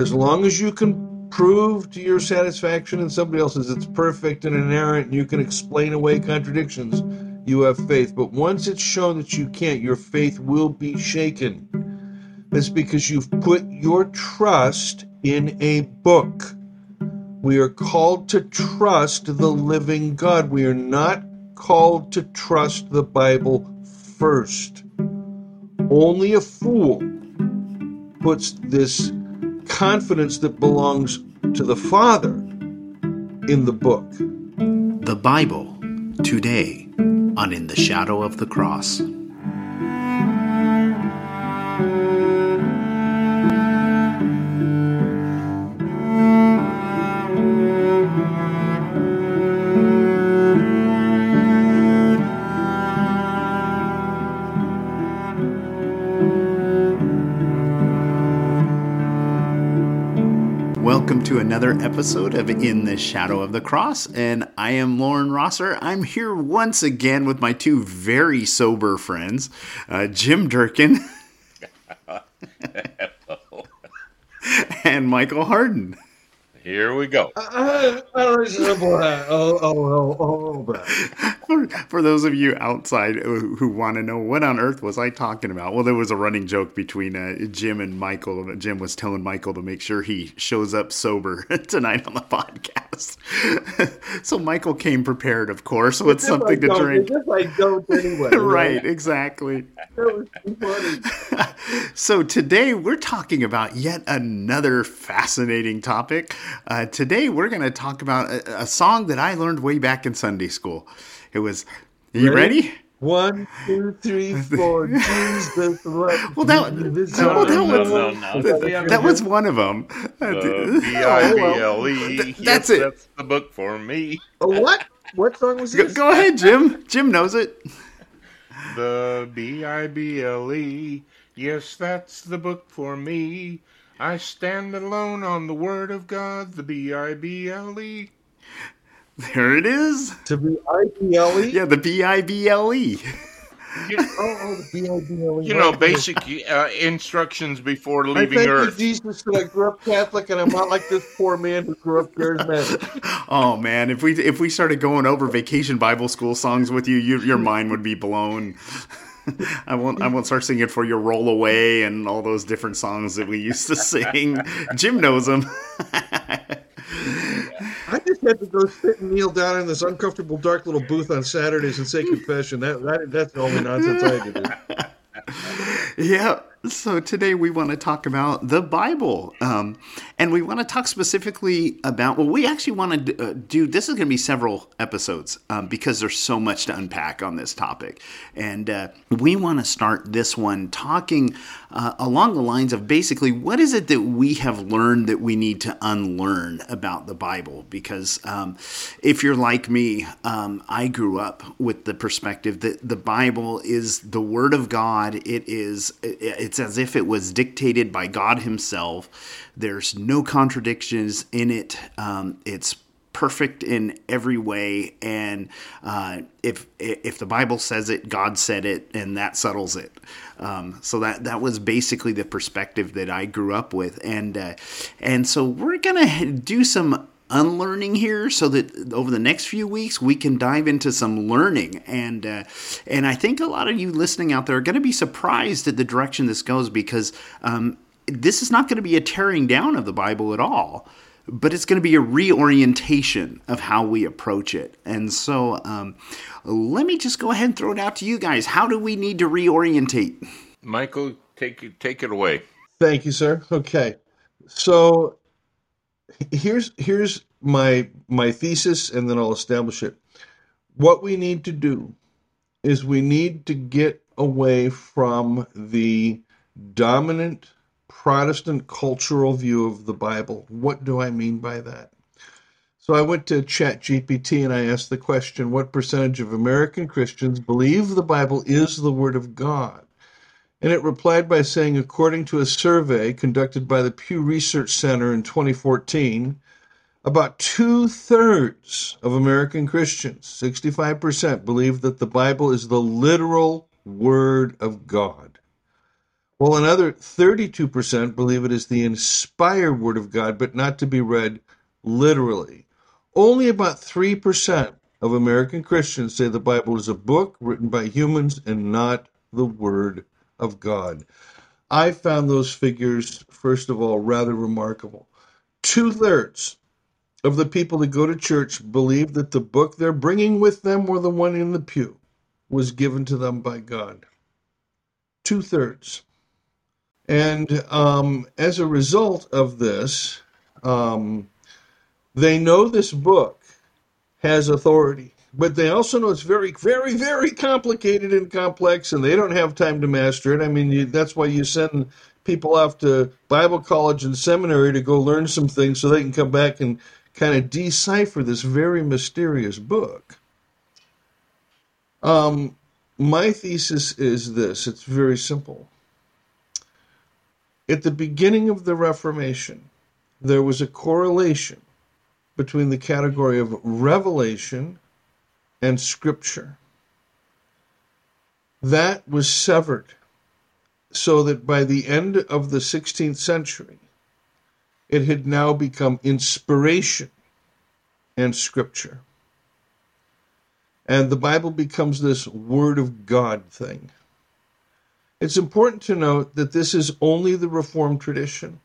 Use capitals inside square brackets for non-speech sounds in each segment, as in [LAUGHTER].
As long as you can prove to your satisfaction and somebody else's it's perfect and inerrant and you can explain away contradictions, you have faith. But once it's shown that you can't, your faith will be shaken. That's because you've put your trust in a book. We are called to trust the living God. We are not called to trust the Bible first. Only a fool puts this confidence that belongs to the Father in the book. The Bible, today on In the Shadow of the Cross. Another episode of In the Shadow of the Cross, and I am Loren Rosser. I'm here once again with my two very sober friends, uh, Jim Durkin and Michael Harden. Here we go. I, I resemble that. Oh, oh, oh, oh, oh. [LAUGHS] For, those of you outside who, who want to know what on earth was I talking about, well, there was a running joke between uh, Jim and Michael. Jim was telling Michael to make sure he shows up sober [LAUGHS] tonight on the podcast. [LAUGHS] so Michael came prepared, of course, with something I to drink. I don't anyway. right, exactly. That was funny. So today we're talking about yet another fascinating topic. Uh, today we're going to talk about a, a song that I learned way back in Sunday school. It was. Are You Ready? ready? One, two, three, four. [LAUGHS] Jesus, what? Well, that- Jesus, that- well, that no, was- no, no. That, that was one of them. The [LAUGHS] B I B L E. Th- Yes, that's it. That's the book for me. Oh, what? What song was Go, this? go ahead, Jim. Jim knows it. The B I B L E. Yes, that's the book for me. I stand alone on the word of God. The B I B L E. There it is. To be I-B-L-E? Yeah, the B I B L E. You, Oh, oh, the B-I-B-L-E. you know, basic uh, instructions before I leaving thank you, Earth. Jesus, that I grew up Catholic and I'm not like this poor man who grew up charismatic. [LAUGHS] Oh man, if we if we started going over vacation Bible school songs with you, you your mind would be blown. [LAUGHS] I won't I won't start singing for your roll away and all those different songs that we used to sing. Jim knows them. [LAUGHS] I just had to go sit and kneel down in this uncomfortable, dark little booth on Saturdays and say confession. That, that That's the only nonsense I to do. [LAUGHS] yeah. So today we want to talk about the Bible, um, and we want to talk specifically about. Well, we actually want to uh, do. This is going to be several episodes um, because there's so much to unpack on this topic, and uh, we want to start this one talking uh, along the lines of basically what is it that we have learned that we need to unlearn about the Bible? Because um, if you're like me, um, I grew up with the perspective that the Bible is the Word of God. It is. It's as if it was dictated by God Himself. There's no contradictions in it. Um, it's perfect in every way, and uh, if if the Bible says it, God said it, and that settles it. Um, so that that was basically the perspective that I grew up with, and uh, and so we're gonna do some unlearning here so that over the next few weeks we can dive into some learning and uh, and I think a lot of you listening out there are going to be surprised at the direction this goes because um, this is not going to be a tearing down of the Bible at all but it's going to be a reorientation of how we approach it and so um, let me just go ahead and throw it out to you guys how do we need to reorientate Michael, take it take it away. Thank you, sir. Okay. So here's here's my my thesis and then I'll establish it. What we need to do is we need to get away from the dominant Protestant cultural view of the Bible. What do I mean by that? So I went to ChatGPT and I asked the question what percentage of American Christians believe the Bible is the Word of God? And it replied by saying, according to a survey conducted by the Pew Research Center in 2014, about two thirds of American Christians, 65%, believe that the Bible is the literal Word of God. while another 32% believe it is the inspired Word of God, but not to be read literally. Only about 3% of American Christians say the Bible is a book written by humans and not the Word of God. I found those figures, first of all, rather remarkable. Two thirds of the people that go to church believe that the book they're bringing with them or the one in the pew was given to them by God. Two thirds. And um, as a result of this, um, they know this book has authority, but they also know it's very, very, very complicated and complex, and they don't have time to master it. I mean, you, that's why you send people off to Bible college and seminary to go learn some things so they can come back and kind of decipher this very mysterious book. Um, my thesis is this it's very simple. At the beginning of the Reformation, there was a correlation between the category of revelation and scripture. That was severed so that by the end of the 16th century, it had now become inspiration and scripture. And the Bible becomes this Word of God thing. It's important to note that this is only the Reformed tradition,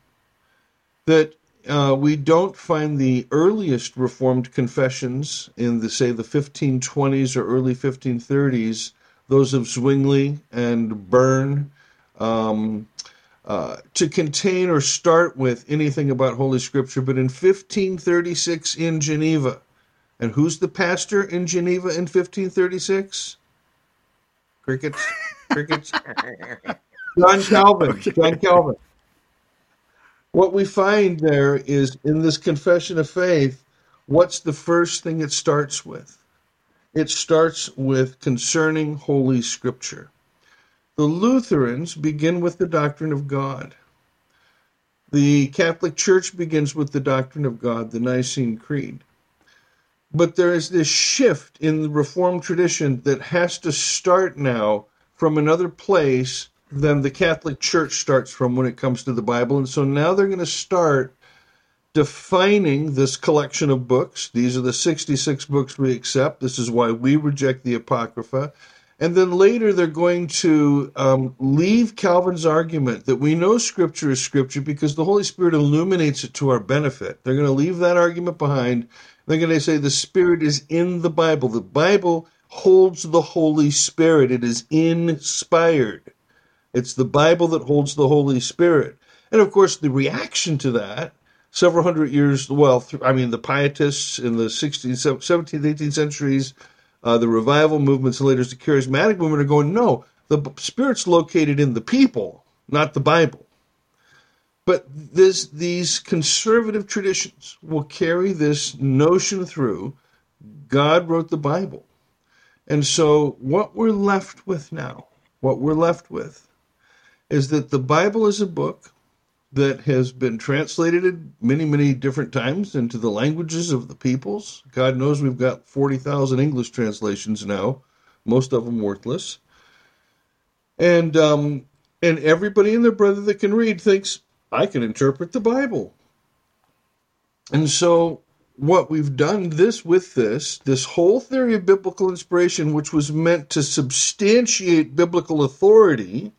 that uh, we don't find the earliest Reformed confessions in the, say, the 1520s or early 1530s, those of Zwingli and Bern. Um, uh, to contain or start with anything about Holy Scripture, but in 1536 in Geneva. And who's the pastor in Geneva in 1536? Crickets. Crickets. [LAUGHS] John Calvin. John Calvin. What we find there is in this confession of faith, what's the first thing it starts with? It starts with concerning Holy Scripture. The Lutherans begin with the doctrine of God. The Catholic Church begins with the doctrine of God, the Nicene Creed. But there is this shift in the Reformed tradition that has to start now from another place than the Catholic Church starts from when it comes to the Bible. And so now they're going to start defining this collection of books. These are the 66 books we accept. This is why we reject the Apocrypha. And then later they're going to um, leave Calvin's argument that we know Scripture is Scripture because the Holy Spirit illuminates it to our benefit. They're going to leave that argument behind. They're going to say the Spirit is in the Bible. The Bible holds the Holy Spirit, it is inspired. It's the Bible that holds the Holy Spirit. And of course, the reaction to that, several hundred years, well, I mean, the Pietists in the 16th, 17th, 18th centuries, uh, the revival movements and later the charismatic movement are going, no, the Spirit's located in the people, not the Bible. But this, these conservative traditions will carry this notion through. God wrote the Bible. And so, what we're left with now, what we're left with, is that the Bible is a book that has been translated many, many different times into the languages of the peoples. God knows we've got 40,000 English translations now, most of them worthless. And, um, and everybody and their brother that can read thinks, I can interpret the Bible. And so, what we've done this with this, this whole theory of biblical inspiration, which was meant to substantiate biblical authority,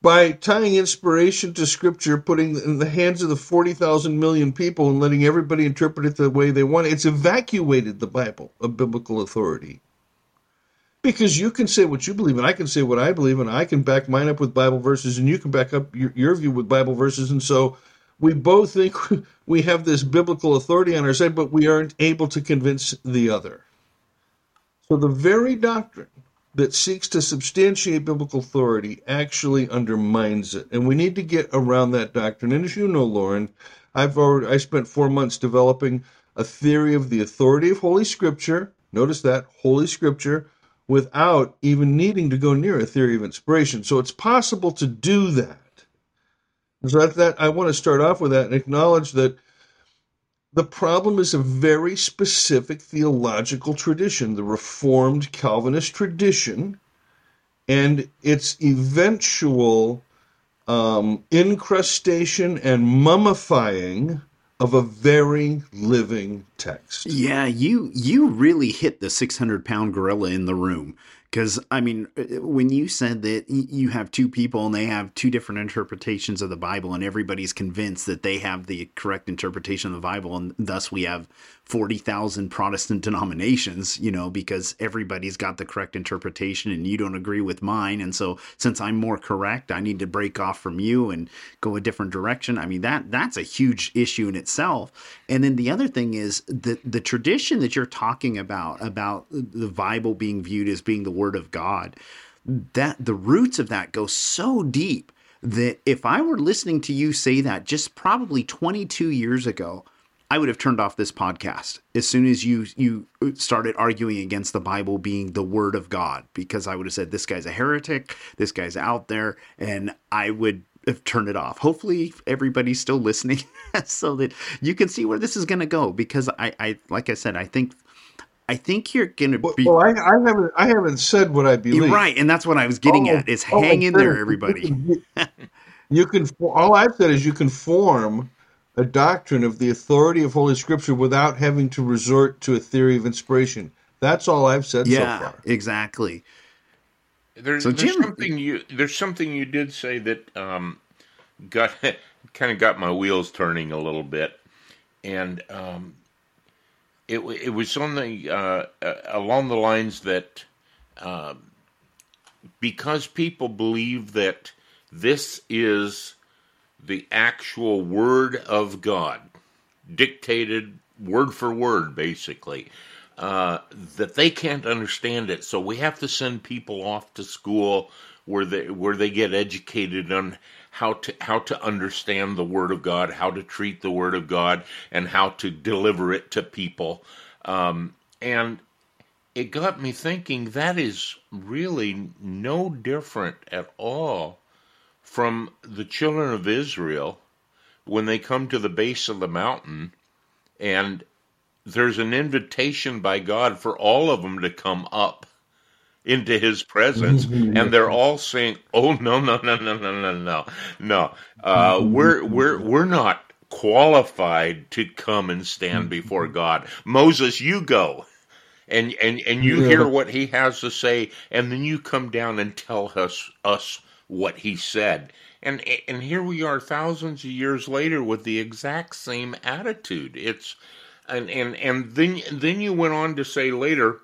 by tying inspiration to scripture, putting in the hands of the 40,000 million people and letting everybody interpret it the way they want, it's evacuated the Bible of biblical authority. Because you can say what you believe, and I can say what I believe, and I can back mine up with Bible verses, and you can back up your, your view with Bible verses. And so we both think [LAUGHS] we have this biblical authority on our side, but we aren't able to convince the other. So the very doctrine that seeks to substantiate biblical authority actually undermines it. And we need to get around that doctrine. And as you know, Loren, I've already I spent four months developing a theory of the authority of Holy Scripture. Notice that Holy Scripture without even needing to go near a theory of inspiration. So it's possible to do that. So that, that I want to start off with that and acknowledge that the problem is a very specific theological tradition, the Reformed Calvinist tradition, and its eventual um, incrustation and mummifying of a very living text. Yeah, you you really hit the 600 pound gorilla in the room because, I mean, uh, when you said that you have two people and they have two different interpretations of the Bible, and everybody's convinced that they have the correct interpretation of the Bible, and thus we have 40,000 Protestant denominations, you know, because everybody's got the correct interpretation and you don't agree with mine. And so, since I'm more correct, I need to break off from you and go a different direction. I mean, that that's a huge issue in itself. And then the other thing is the, the tradition that you're talking about, about the Bible being viewed as being the Word of God, that the roots of that go so deep that if I were listening to you say that just probably 22 years ago, I would have turned off this podcast as soon as you you started arguing against the Bible being the word of God because I would have said this guy's a heretic, this guy's out there. And I would turned it off. Hopefully everybody's still listening [LAUGHS] so that you can see where this is going to go because I I like I said I think I think you're going to be. Well, I, I, haven't. I haven't said what I believe. Right, and that's what I was getting oh, at. Is oh, hang in there, everybody. [LAUGHS] You can, you can. All I've said is you can form a doctrine of the authority of Holy Scripture without having to resort to a theory of inspiration. That's all I've said yeah, so far. exactly. There's, so there's something you there's something you did say that um, got [LAUGHS] kind of got my wheels turning a little bit, and um, it it was on the uh, uh, along the lines that uh, because people believe that this is the actual Word of God, dictated word for word, basically, uh, that they can't understand it. So we have to send people off to school where they where they get educated on how to how to understand the Word of God, how to treat the Word of God, and how to deliver it to people. Um, and it got me thinking that is really no different at all from the children of Israel when they come to the base of the mountain and there's an invitation by God for all of them to come up into his presence mm-hmm. and they're all saying oh no no no no no no no no. Uh, mm-hmm. we're we're we're not qualified to come and stand mm-hmm. before God. Moses you go and and and you hear what he has to say and then you come down and tell us us what he said. And and here we are thousands of years later with the exact same attitude. It's and and and then then you went on to say later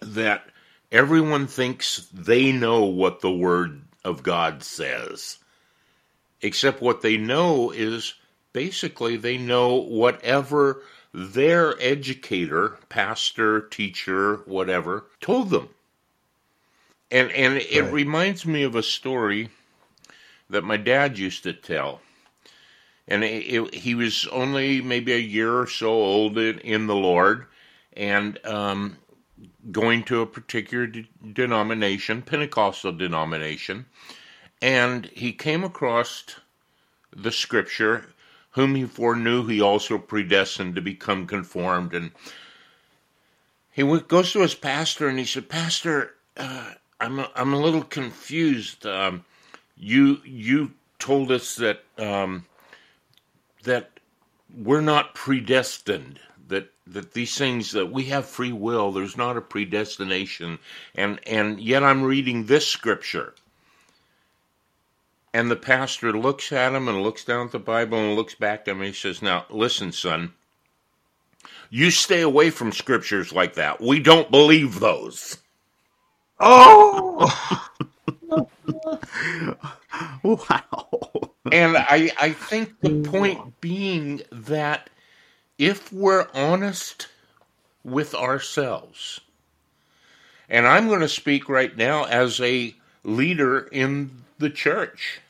that everyone thinks they know what the word of God says. Except what they know is basically they know whatever their educator, pastor, teacher, whatever, told them. And and it right. reminds me of a story that my dad used to tell. And it, it, he was only maybe a year or so old in, in the Lord, and um, going to a particular de- denomination, Pentecostal denomination, and he came across the scripture, whom he foreknew, he also predestined to become conformed. And he goes to his pastor and he said, Pastor, uh, I'm a, I'm a little confused. Um, you you told us that um, that we're not predestined. That that these things that we have free will. There's not a predestination, and and yet I'm reading this scripture. And the pastor looks at him and looks down at the Bible and looks back at him and he says, Now, listen, son, you stay away from scriptures like that. We don't believe those. Oh! [LAUGHS] [LAUGHS] [LAUGHS] wow. And I, I think the point being that if we're honest with ourselves, and I'm going to speak right now as a leader in the church.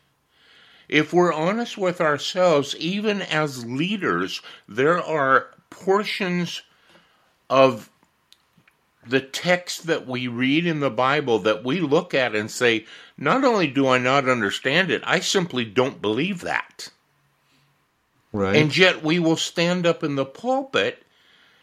If we're honest with ourselves, even as leaders, there are portions of the text that we read in the Bible that we look at and say, not only do I not understand it, I simply don't believe that. Right. And yet we will stand up in the pulpit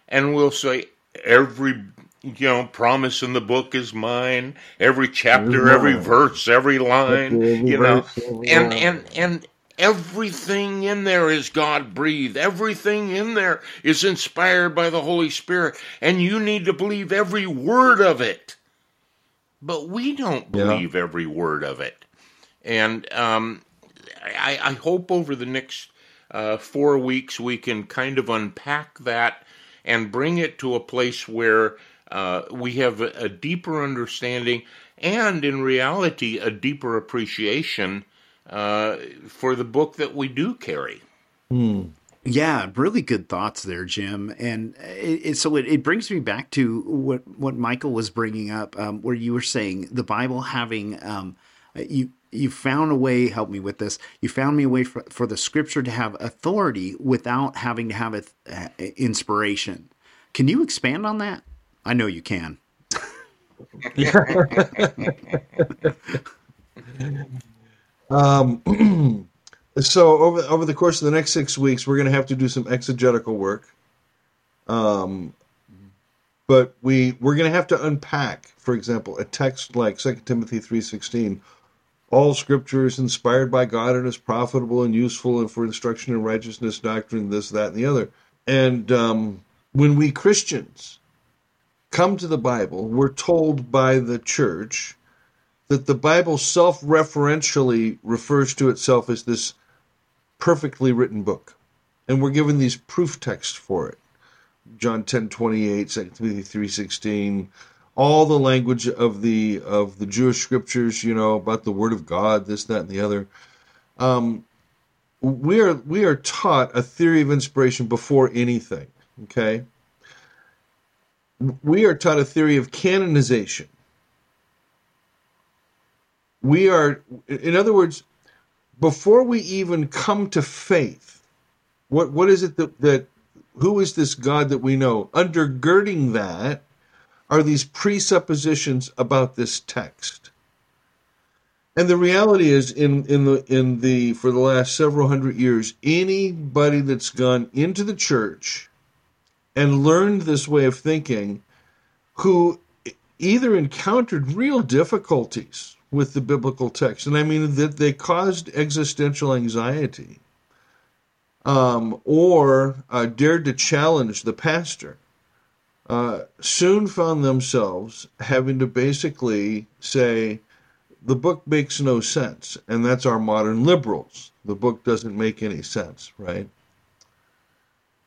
and we'll say every you know, promise in the book is mine. Every chapter, every verse, every line, every you know, and and and everything in there is God breathed. Everything in there is inspired by the Holy Spirit, and you need to believe every word of it. But we don't believe yeah. every word of it, and um, I, I, hope over the next uh, four weeks we can kind of unpack that and bring it to a place where uh, we have a, a, deeper understanding and, in reality, a deeper appreciation uh, for the book that we do carry. Hmm. Yeah, really good thoughts there, Jim. And it, it, so it, it, brings me back to what what Michael was bringing up, um, where you were saying the Bible having um, you you found a way. Help me with this. You found me a way for, for the Scripture to have authority without having to have a, uh, inspiration. Can you expand on that? I know you can. [LAUGHS] [LAUGHS] um, [CLEARS THROAT] so over over the course of the next six weeks, we're going to have to do some exegetical work. Um, but we we're going to have to unpack, for example, a text like 2 Timothy three sixteen. All Scripture is inspired by God and is profitable and useful and for instruction in righteousness, doctrine, this, that, and the other. And um, when we Christians come to the Bible, we're told by the church that the Bible self referentially refers to itself as this perfectly written book. And we're given these proof texts for it. John 10 28, 2 Timothy 3 16, all the language of the of the Jewish scriptures, you know, about the word of God, this, that, and the other. Um, we are we are taught a theory of inspiration before anything. Okay, we are taught a theory of canonization. We are, in other words, before we even come to faith, what what is it that, that who is this God that we know? Undergirding that are these presuppositions about this text. And the reality is in, in the in the for the last several hundred years, anybody that's gone into the church and learned this way of thinking who either encountered real difficulties with the biblical text, and I mean that they caused existential anxiety, um, or uh, dared to challenge the pastor, uh, soon found themselves having to basically say, the book makes no sense. And that's our modern liberals. The book doesn't make any sense, right?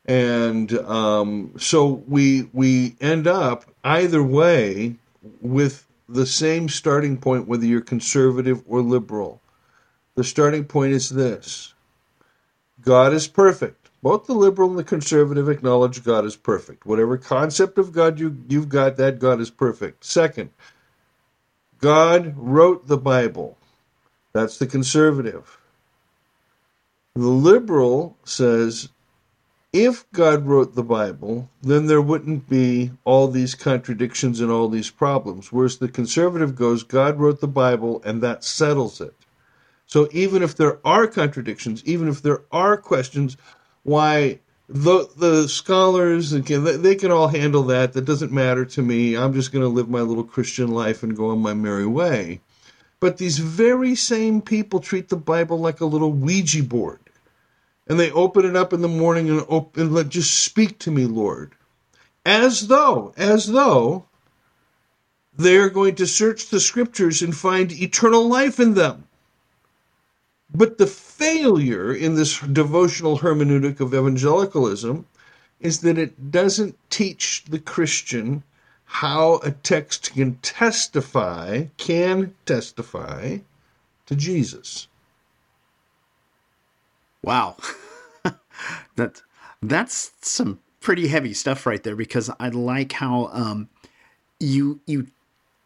and um, so we we end up either way with the same starting point, whether you're conservative or liberal. The starting point is this: God is perfect. Both the liberal and the conservative acknowledge God is perfect. Whatever concept of God you, you've got, that God is perfect. Second, God wrote the Bible. That's the conservative. The liberal says if God wrote the Bible, then there wouldn't be all these contradictions and all these problems. Whereas the conservative goes, God wrote the Bible and that settles it. So even if there are contradictions, even if there are questions, why the the scholars again they can all handle that. That doesn't matter to me. I'm just going to live my little Christian life and go on my merry way. But these very same people treat the Bible like a little Ouija board and they open it up in the morning and open, let just speak to me, Lord, as though, as though they're going to search the scriptures and find eternal life in them. But the failure in this devotional hermeneutic of evangelicalism is that it doesn't teach the Christian how a text can testify, can testify to Jesus. Wow. [LAUGHS] that that's some pretty heavy stuff right there because I like how um, you you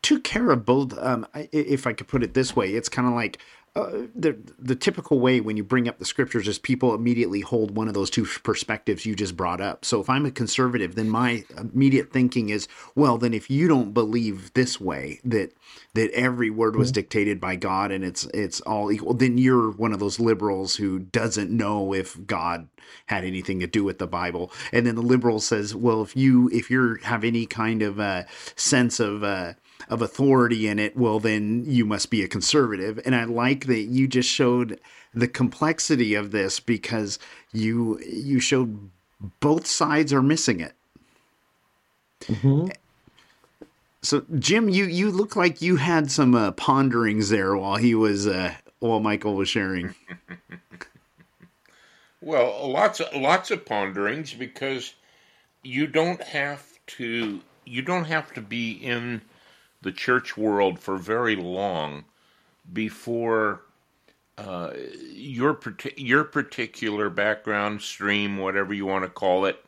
took care of both um, if I could put it this way, it's kind of like uh, the the typical way when you bring up the scriptures is people immediately hold one of those two perspectives you just brought up. So if I'm a conservative, then my immediate thinking is, well, then if you don't believe this way that that every word was mm-hmm. dictated by God and it's it's all equal, then you're one of those liberals who doesn't know if God had anything to do with the Bible. And then the liberal says, well, if you if you have any kind of uh, sense of uh, of authority in it, well, then you must be a conservative. And I like that you just showed the complexity of this because you you showed both sides are missing it. Mm-hmm. So, Jim, you you look like you had some uh, ponderings there while he was uh, while Michael was sharing. [LAUGHS] well, lots of lots of ponderings because you don't have to you don't have to be in the church world for very long before uh, your your particular background stream, whatever you want to call it,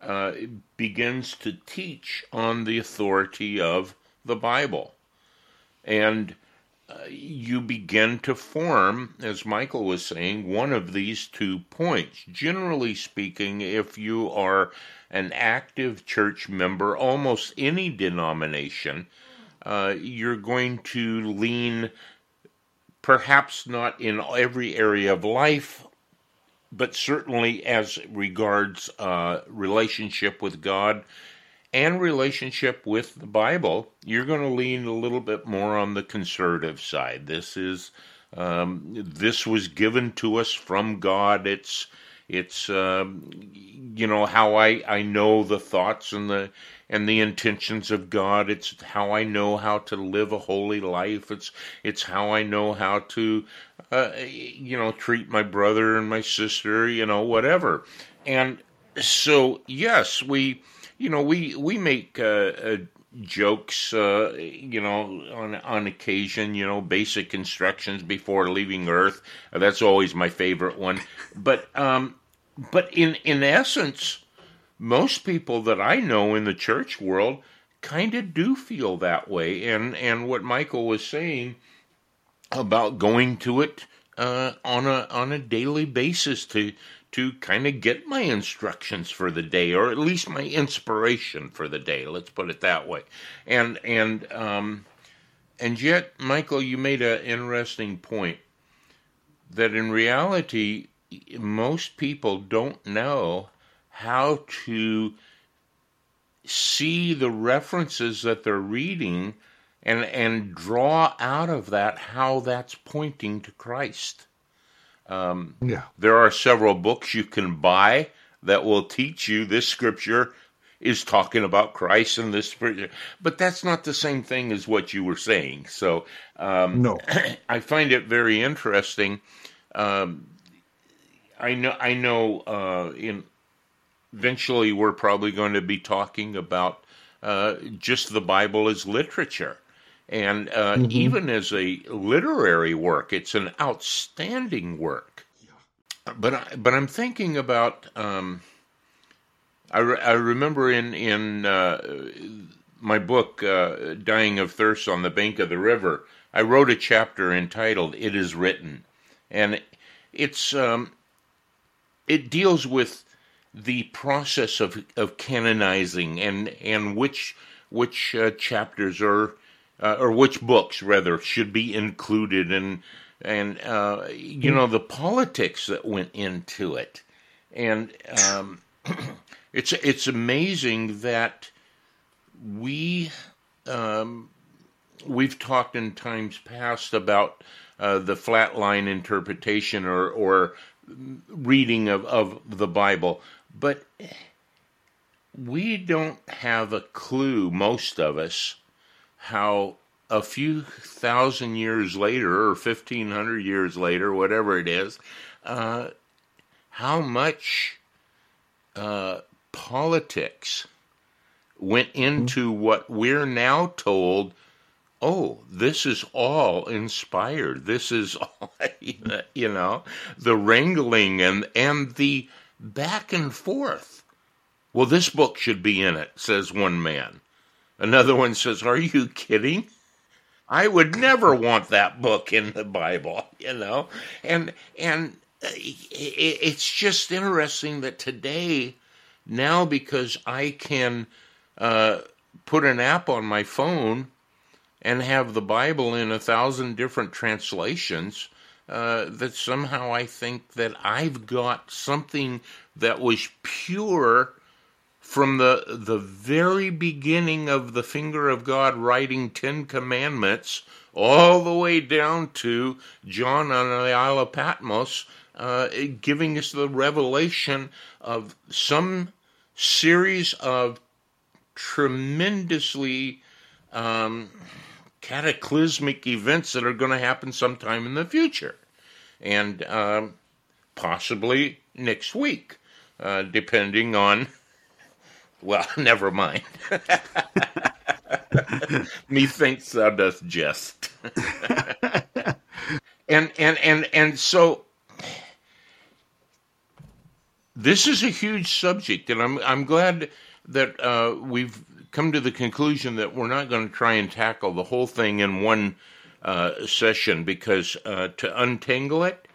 uh, begins to teach on the authority of the Bible, and uh, you begin to form, as Michael was saying, one of these two points. Generally speaking, if you are an active church member, almost any denomination you're going to lean, perhaps not in every area of life, but certainly as regards uh, relationship with God and relationship with the Bible, you're going to lean a little bit more on the conservative side. This is um, this was given to us from God. It's it's um, you know how I I know the thoughts and the and the intentions of God. It's how I know how to live a holy life. It's it's how I know how to, uh, you know, treat my brother and my sister. You know, whatever. And so yes, we, you know, we we make. Uh, uh, jokes, uh, you know, on on occasion, you know, basic instructions before leaving Earth. That's always my favorite one. But um, but in in essence, most people that I know in the church world kind of do feel that way. And and what Michael was saying about going to it uh, on a on a daily basis to to kind of get my instructions for the day, or at least my inspiration for the day. Let's put it that way. And and um, and yet, Michael, you made an interesting point that in reality, most people don't know how to see the references that they're reading and and draw out of that how that's pointing to Christ. Um, yeah, there are several books you can buy that will teach you this scripture is talking about Christ and this scripture, but that's not the same thing as what you were saying. So, um, no, [CLEARS THROAT] I find it very interesting. Um, I know, I know, uh, in eventually we're probably going to be talking about uh, just the Bible as literature. And uh, mm-hmm. even as a literary work, it's an outstanding work. But I, but I'm thinking about. Um, I, re- I remember in in uh, my book, uh, "Dying of Thirst on the Bank of the River," I wrote a chapter entitled "It Is Written," and it's um, it deals with the process of of canonizing and and which which uh, chapters are uh, or which books rather should be included and and uh, you know the politics that went into it. And um, [CLEARS THROAT] it's it's amazing that we um, we've talked in times past about uh, the flatline interpretation or or reading of, of the Bible but we don't have a clue, most of us, how a few thousand years later, or 1500 years later, whatever it is, uh, how much uh, politics went into what we're now told oh, this is all inspired. This is [LAUGHS] all, [LAUGHS] you know, the wrangling and and the back and forth. Well, this book should be in it, says one man. Another one says, Are you kidding? I would never want that book in the Bible, [LAUGHS] you know, and and uh, it's just interesting that today, now because I can uh, put an app on my phone and have the Bible in a thousand different translations, uh, that somehow I think that I've got something that was pure from the the very beginning of the finger of God writing Ten Commandments all the way down to John on the Isle of Patmos, uh, giving us the revelation of some series of tremendously um, cataclysmic events that are going to happen sometime in the future, and um, possibly next week, uh, depending on [LAUGHS] well, [LAUGHS] never mind. [LAUGHS] Methinks thou dost jest. and and and and so this is a huge subject, and I'm I'm glad that uh, we've come to the conclusion that we're not going to try and tackle the whole thing in one uh, session because uh, to untangle it,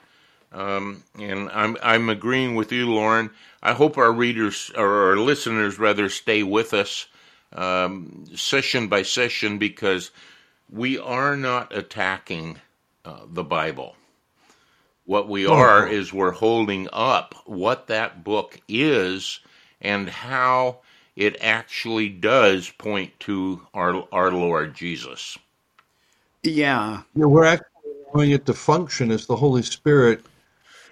um, and I'm I'm agreeing with you, Loren. I hope our readers or our listeners rather stay with us um, session by session because we are not attacking uh, the Bible. What we are is we're holding up what that book is and how it actually does point to our our Lord Jesus. Yeah. yeah we're actually allowing it to function as the Holy Spirit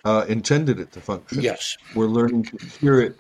uh, intended it to function. Yes. We're learning to hear it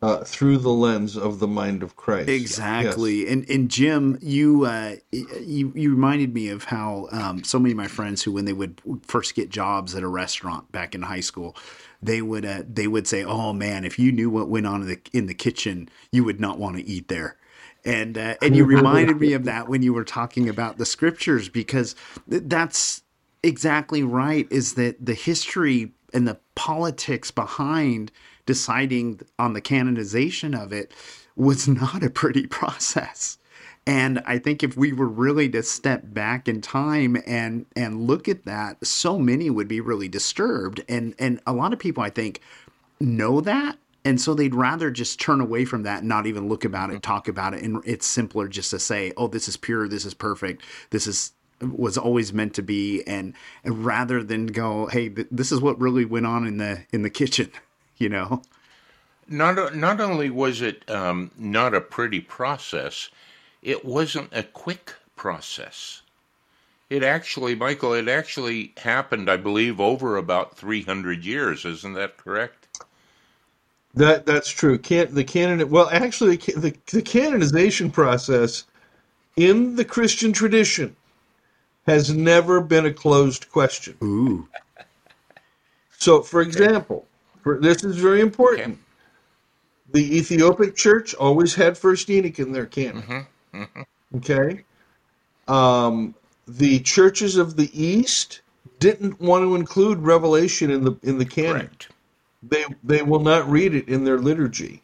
uh, through the lens of the mind of Christ. Exactly. Yes. And and Jim, you uh, you you reminded me of how um, so many of my friends who when they would first get jobs at a restaurant back in high school, they would uh, they would say, "Oh man, if you knew what went on in the in the kitchen, you would not want to eat there." And uh, and you reminded me of that when you were talking about the scriptures because that's exactly right. Is that the history and the politics behind deciding on the canonization of it was [LAUGHS] not a pretty process. And I think if we were really to step back in time and and look at that, so many would be really disturbed. And and a lot of people I think know that. And so they'd rather just turn away from that and not even look about it, talk about it. And it's simpler just to say, oh, this is pure, this is perfect, this is was always meant to be and, and rather than go hey th- this is what really went on in the in the kitchen [LAUGHS] [LAUGHS] you know? Not not only was it um, not a pretty process it wasn't a quick process. It actually michael it actually happened i believe over about 300 years. Isn't that correct? That that's true. Can, the canon well actually the, the canonization process in the christian tradition has never been a closed question. Ooh. So, for example, for, this is very important. Okay. The Ethiopic Church always had First Enoch in their canon. Mm-hmm. Mm-hmm. Okay. Um, the churches of the East didn't want to include Revelation in the in the canon. Correct. They they will not read it in their liturgy,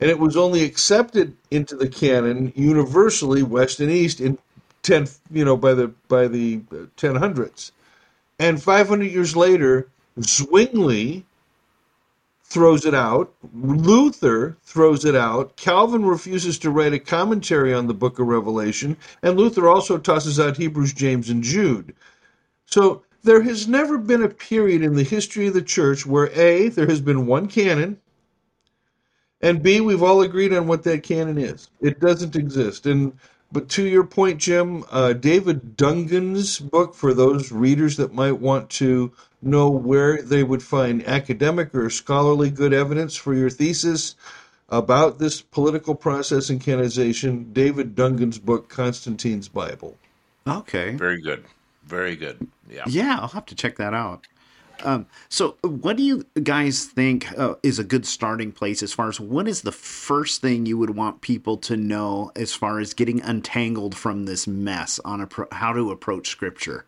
and it was only accepted into the canon universally, West and East, in ten, you know, by the by the ten hundreds, and five hundred years later, Zwingli throws it out. Luther throws it out. Calvin refuses to write a commentary on the Book of Revelation, and Luther also tosses out Hebrews, James, and Jude. So there has never been a period in the history of the church where A, there has been one canon, and B, we've all agreed on what that canon is. It doesn't exist. And but to your point, Jim, uh, David Dungan's book, for those readers that might want to know where they would find academic or scholarly good evidence for your thesis about this political process and canonization, David Dungan's book, Constantine's Bible. Okay. Very good. Very good. Yeah. Yeah, I'll have to check that out. Um, so, what do you guys think uh, is a good starting place as far as what is the first thing you would want people to know as far as getting untangled from this mess on pro- how to approach Scripture?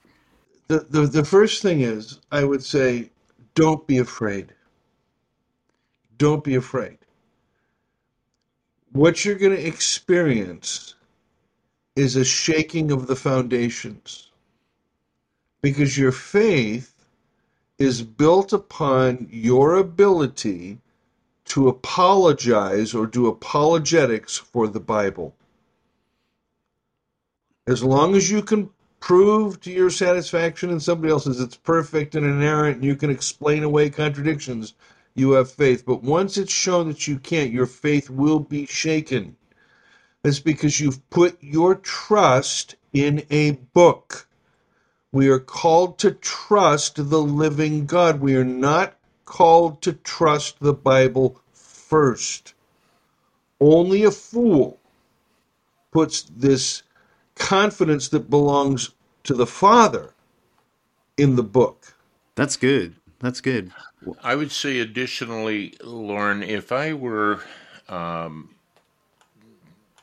The, the the first thing is, I would say, don't be afraid. Don't be afraid. What you're going to experience is a shaking of the foundations because your faith is built upon your ability to apologize or do apologetics for the Bible. As long as you can prove to your satisfaction and somebody else's it's perfect and inerrant and you can explain away contradictions, you have faith. But once it's shown that you can't, your faith will be shaken. That's because you've put your trust in a book. We are called to trust the living God. We are not called to trust the Bible first. Only a fool puts this confidence that belongs to the Father in the book. That's good. That's good. I would say, additionally, Loren, if I were, um,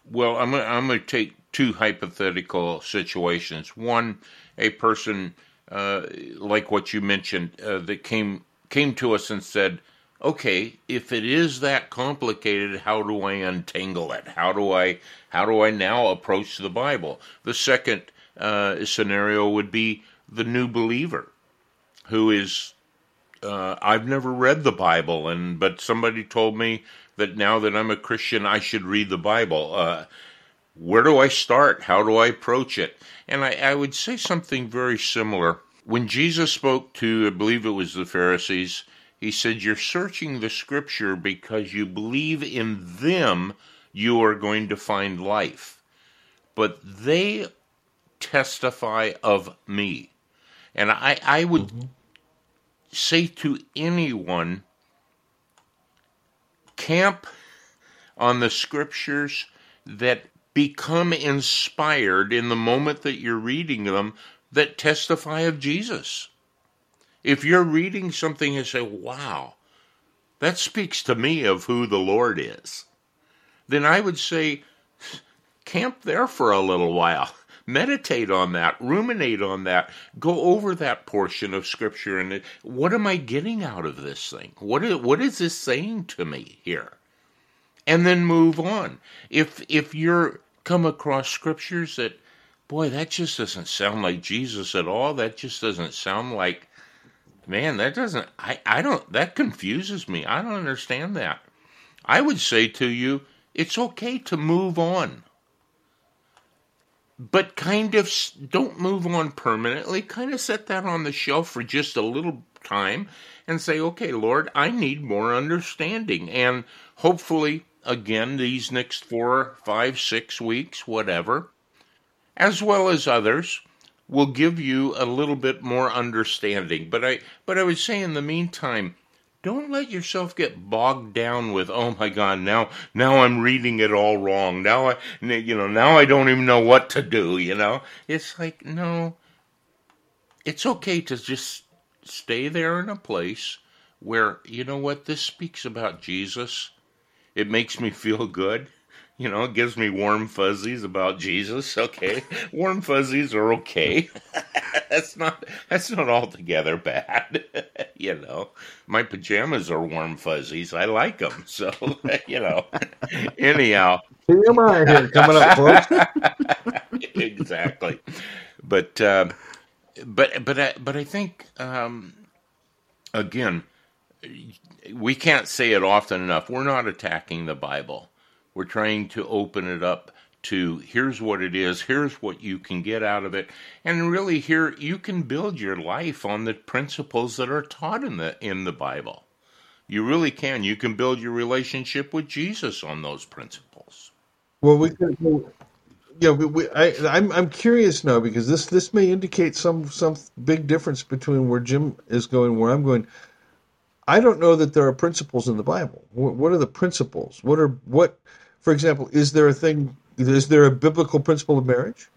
well, I'm gonna, I'm going to take two hypothetical situations. One, a person uh, like what you mentioned uh, that came came to us and said, "Okay, if it is that complicated, how do I untangle it? How do I how do I now approach the Bible?" The second uh, scenario would be the new believer, who is uh, I've never read the Bible, and but somebody told me that now that I'm a Christian, I should read the Bible. Uh, where do I start? How do I approach it? And I, I would say something very similar. When Jesus spoke to, I believe it was the Pharisees, he said, You're searching the scripture because you believe in them you are going to find life. But they testify of me. And I, I would mm-hmm. say to anyone, camp on the scriptures that become inspired in the moment that you're reading them that testify of Jesus. If you're reading something and say, wow, that speaks to me of who the Lord is, then I would say, camp there for a little while. Meditate on that, ruminate on that, go over that portion of Scripture, and what am I getting out of this thing? What is, what is this saying to me here? And then move on. If if you're come across scriptures that, boy, that just doesn't sound like Jesus at all. That just doesn't sound like, man, that doesn't, I, I don't, that confuses me. I don't understand that. I would say to you, it's okay to move on. But kind of don't move on permanently. Kind of set that on the shelf for just a little time and say, okay, Lord, I need more understanding. And hopefully, again these next four, five, six weeks, whatever, as well as others, will give you a little bit more understanding. But I but I would say in the meantime, don't let yourself get bogged down with oh my god now now i'm reading it all wrong. Now i you know now i don't even know what to do you know? It's like no. It's okay to just stay there in a place where you know what this speaks about jesus it makes me feel good. You know, it gives me warm fuzzies about Jesus. Okay, warm fuzzies are okay. [LAUGHS] that's not that's not altogether bad. [LAUGHS] you know, my pajamas are warm fuzzies. I like them. So [LAUGHS] you know. Anyhow, TMI here coming up, folks. exactly, but uh, but but I, but I think um, again we can't say it often enough. We're not attacking the Bible. We're trying to open it up to here's what it is, here's what you can get out of it, and really here you can build your life on the principles that are taught in the in the Bible. You really can. You can build your relationship with Jesus on those principles. Well, we. Yeah, we, we, I, I'm I'm curious now because this this may indicate some some big difference between where Jim is going, where I'm going. I don't know that there are principles in the Bible. What are the principles? What are what? For example, is there a thing? Is there a biblical principle of marriage?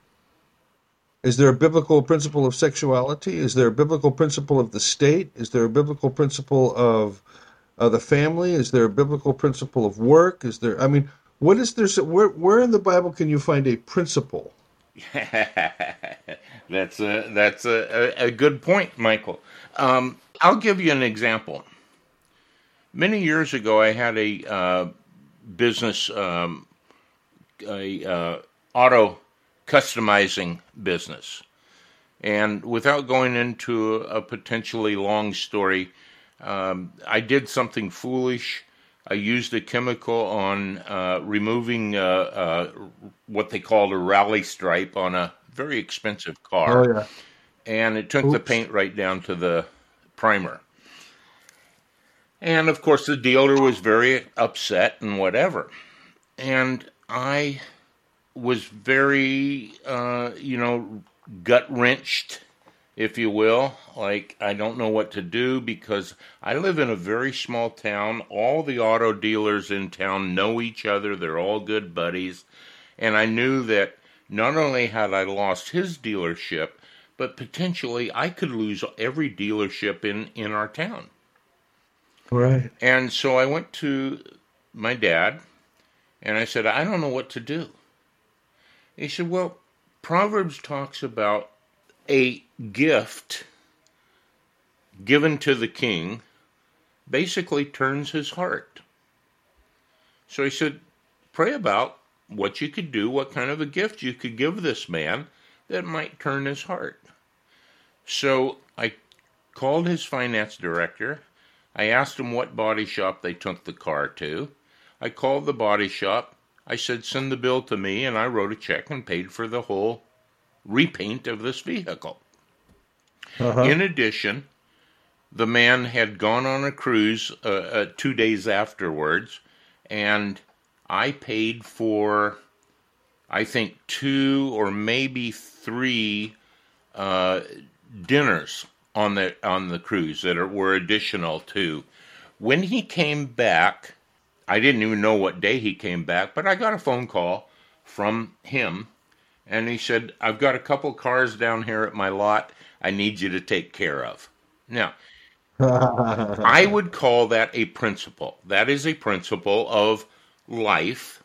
Is there a biblical principle of sexuality? Is there a biblical principle of the state? Is there a biblical principle of uh, the family? Is there a biblical principle of work? Is there? I mean, what is there? Where where in the Bible can you find a principle? [LAUGHS] that's a that's a, a, good point, Michael. Um, I'll give you an example. Many years ago, I had a uh, business, um, a uh, auto customizing business. And without going into a potentially long story, um, I did something foolish. I used a chemical on uh, removing uh, uh, what they called a rally stripe on a very expensive car. Oh, yeah. And it took Oops. the paint right down to the primer. And of course, the dealer was very upset and whatever. And I was very, uh, you know, gut wrenched, if you will. Like, I don't know what to do because I live in a very small town. All the auto dealers in town know each other, they're all good buddies. And I knew that not only had I lost his dealership, but potentially I could lose every dealership in, in our town. Right. And so I went to my dad and I said, I don't know what to do. He said, Well, Proverbs talks about a gift given to the king basically turns his heart. So he said, Pray about what you could do, what kind of a gift you could give this man that might turn his heart. So I called his finance director. I asked him what body shop they took the car to. I called the body shop. I said, send the bill to me, and I wrote a check and paid for the whole repaint of this vehicle. Uh-huh. In addition, the man had gone on a cruise uh, uh, two days afterwards, and I paid for, I think, two or maybe three uh, dinners on the on the cruise that are, were additional to. When he came back, I didn't even know what day he came back, but I got a phone call from him, and he said, "I've got a couple cars down here at my lot. I need you to take care of." Now, [LAUGHS] I would call that a principle. That is a principle of life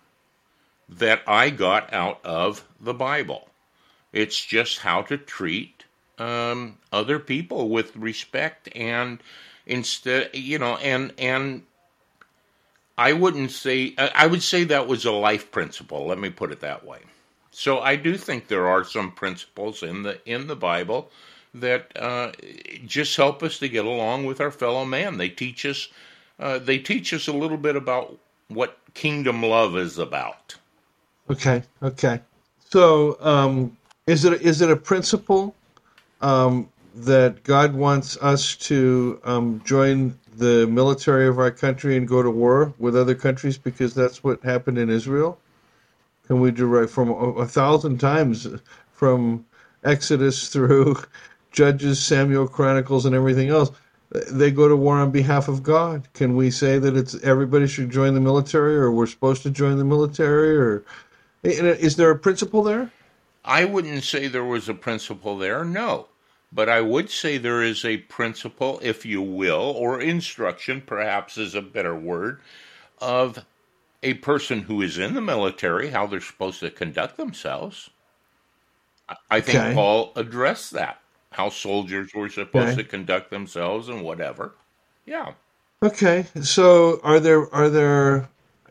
that I got out of the Bible. It's just how to treat um, other people with respect and instead, you know, and and I wouldn't say I would say that was a life principle. Let me put it that way. So I do think there are some principles in the in the Bible that uh, just help us to get along with our fellow man. They teach us uh, they teach us a little bit about what kingdom love is about. Okay, okay. So um, is it is it a principle um, that God wants us to um, join the military of our country and go to war with other countries because that's what happened in Israel? Can we direct from a, a thousand times from Exodus through [LAUGHS] Judges, Samuel, Chronicles, and everything else? They go to war on behalf of God. Can we say that it's everybody should join the military, or we're supposed to join the military, or is there a principle there? I wouldn't say there was a principle there. No. But I would say there is a principle, if you will, or instruction, perhaps is a better word, of a person who is in the military, how they're supposed to conduct themselves. I think okay. Paul addressed that, how soldiers were supposed okay. to conduct themselves and whatever. Yeah. Okay. So are there are there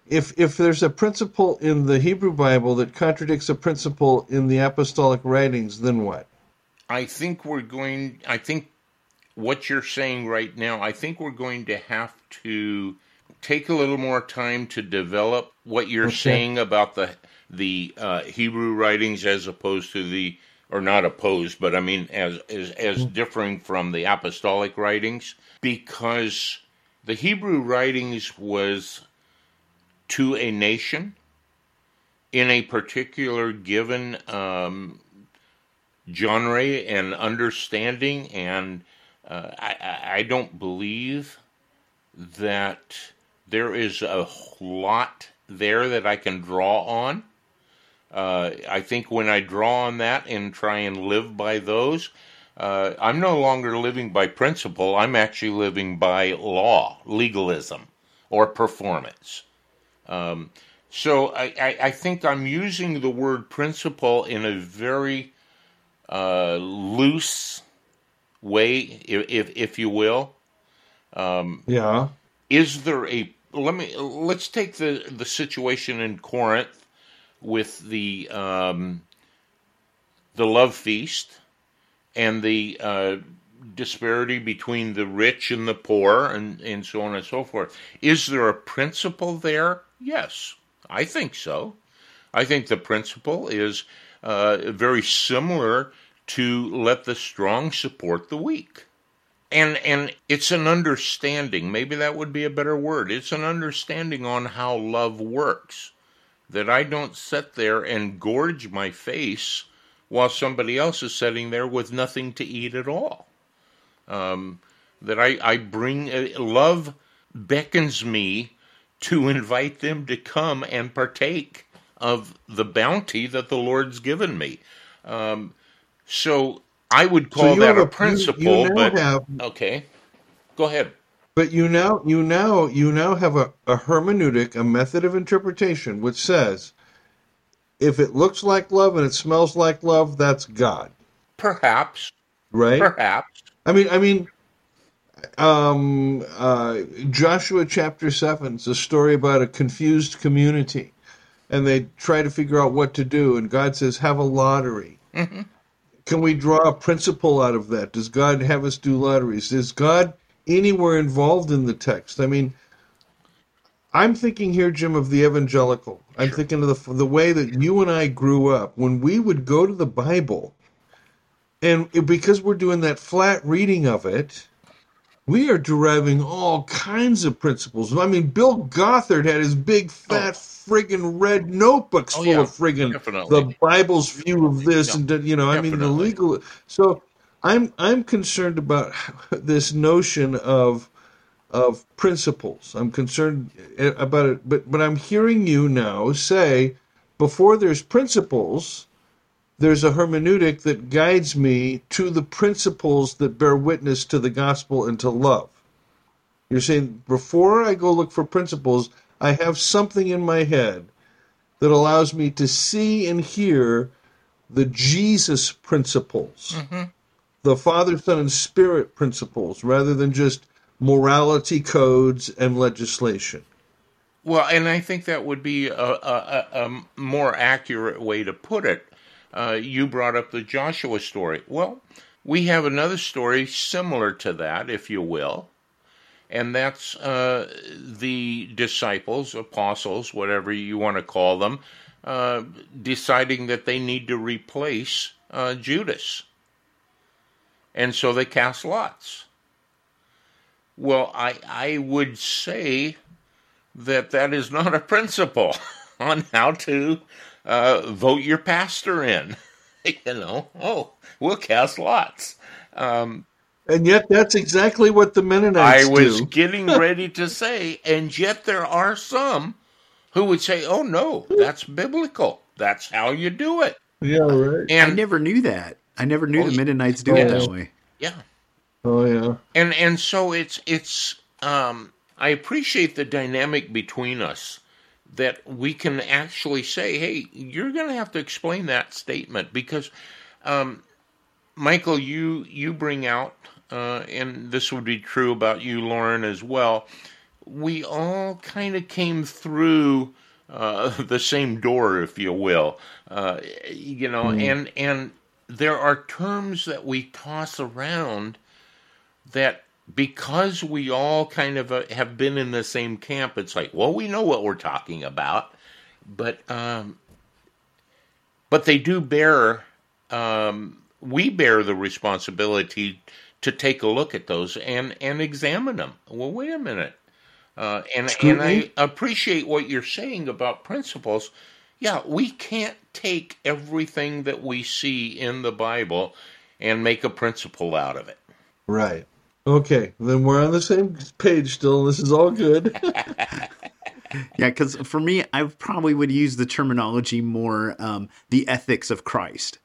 if if there's a principle in the Hebrew Bible that contradicts a principle in the apostolic writings, then what? I think we're going. I think what you're saying right now. I think we're going to have to take a little more time to develop what you're okay. saying about the the uh, Hebrew writings as opposed to the or not opposed, but I mean as as, as mm. differing from the apostolic writings because the Hebrew writings was to a nation in a particular given um, genre and understanding, and uh, I, I don't believe that there is a lot there that I can draw on. Uh, I think when I draw on that and try and live by those, uh, I'm no longer living by principle. I'm actually living by law, legalism, or performance. Um, so I, I, I, think I'm using the word principle in a very uh, loose way, if, if, if you will. Um, yeah. Is there a let me let's take the the situation in Corinth with the um, the love feast and the uh, disparity between the rich and the poor and, and so on and so forth. Is there a principle there? Yes, I think so. I think the principle is uh, very similar to let the strong support the weak. And and it's an understanding, maybe that would be a better word. It's an understanding on how love works. That I don't sit there and gorge my face while somebody else is sitting there with nothing to eat at all. Um, that I, I bring uh, love beckons me to invite them to come and partake of the bounty that the Lord's given me. Um, so I would call so that a, a, principle, you, you but have, okay. Go ahead. But you now you now you now have a, a hermeneutic, a method of interpretation, which says if it looks like love and it smells like love, that's God. Perhaps. Right? Perhaps. I mean I mean um, uh, Joshua chapter 7 is a story about a confused community. And they try to figure out what to do. And God says, have a lottery. Mm-hmm. Can we draw a principle out of that? Does God have us do lotteries? Is God anywhere involved in the text? I mean, I'm thinking here, Jim, of the evangelical. I'm sure. thinking of the the way that you and I grew up when we would go to the Bible, and because we're doing that flat reading of it, we are deriving all kinds of principles. I mean, Bill Gothard had his big oh. fat oh. friggin' red notebooks oh, full yeah, of friggin' definitely. the Bible's view of this, yeah, and you know, definitely. I mean, the legal. So, I'm I'm concerned about [LAUGHS] this notion of of principles. I'm concerned eh, about it, but but I'm hearing you now say before there's principles there's a hermeneutic that guides me to the principles that bear witness to the gospel and to love. You're saying before I go look for principles, I have something in my head that allows me to see and hear the Jesus principles, mm-hmm. the Father, Son, and Spirit principles, rather than just morality codes and legislation. Well, and I think that would be a, a, a more accurate way to put it uh, you brought up the Joshua story. Well, we have another story similar to that, if you will, and that's uh, the disciples, apostles, whatever you want to call them, uh, deciding that they need to replace uh, Judas. And so they cast lots. Well, I, I would say that that is not a principle [LAUGHS] on how to uh, vote your pastor in. [LAUGHS] you know, oh, we'll cast lots. Um, and yet, that's exactly what the Mennonites I was do. [LAUGHS] getting ready to say, and yet there are some who would say, "Oh no, that's biblical. That's how you do it." Yeah, right. And I never knew that. I never knew oh, the Mennonites do it that way. Yeah. Oh yeah. And and so it's it's um I appreciate the dynamic between us that we can actually say, hey, you're going to have to explain that statement because, um, Michael, you you bring out, uh, and this would be true about you, Loren, as well. We all kind of came through uh, [LAUGHS] the same door, if you will, uh, you know, mm. and and there are terms that we toss around that because we all kind of uh, have been in the same camp, it's like, well, we know what we're talking about, but um, but they do bear. Um, we bear the responsibility to take a look at those and and examine them. Well, wait a minute, uh, and and I appreciate what you're saying about principles. Yeah, we can't take everything that we see in the Bible and make a principle out of it. Right. Okay, then we're on the same page still. This is all good. [LAUGHS] yeah, because for me, I probably would use the terminology more um, the ethics of Christ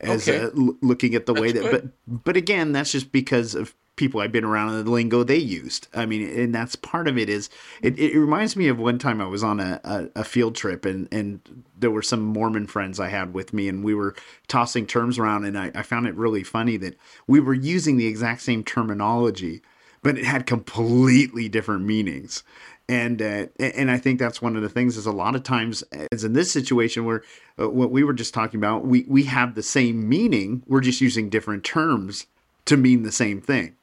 as okay. uh, l- looking at the that's way that. Good. But but again, that's just because of people I've been around and the lingo they used. I mean, and that's part of it is it, it reminds me of one time I was on a, a, a, field trip and, and there were some Mormon friends I had with me and we were tossing terms around and I, I found it really funny that we were using the exact same terminology, but it had completely different meanings. And uh, and I think that's one of the things is a lot of times, as in this situation where uh, what we were just talking about, we we have the same meaning, we're just using different terms to mean the same thing.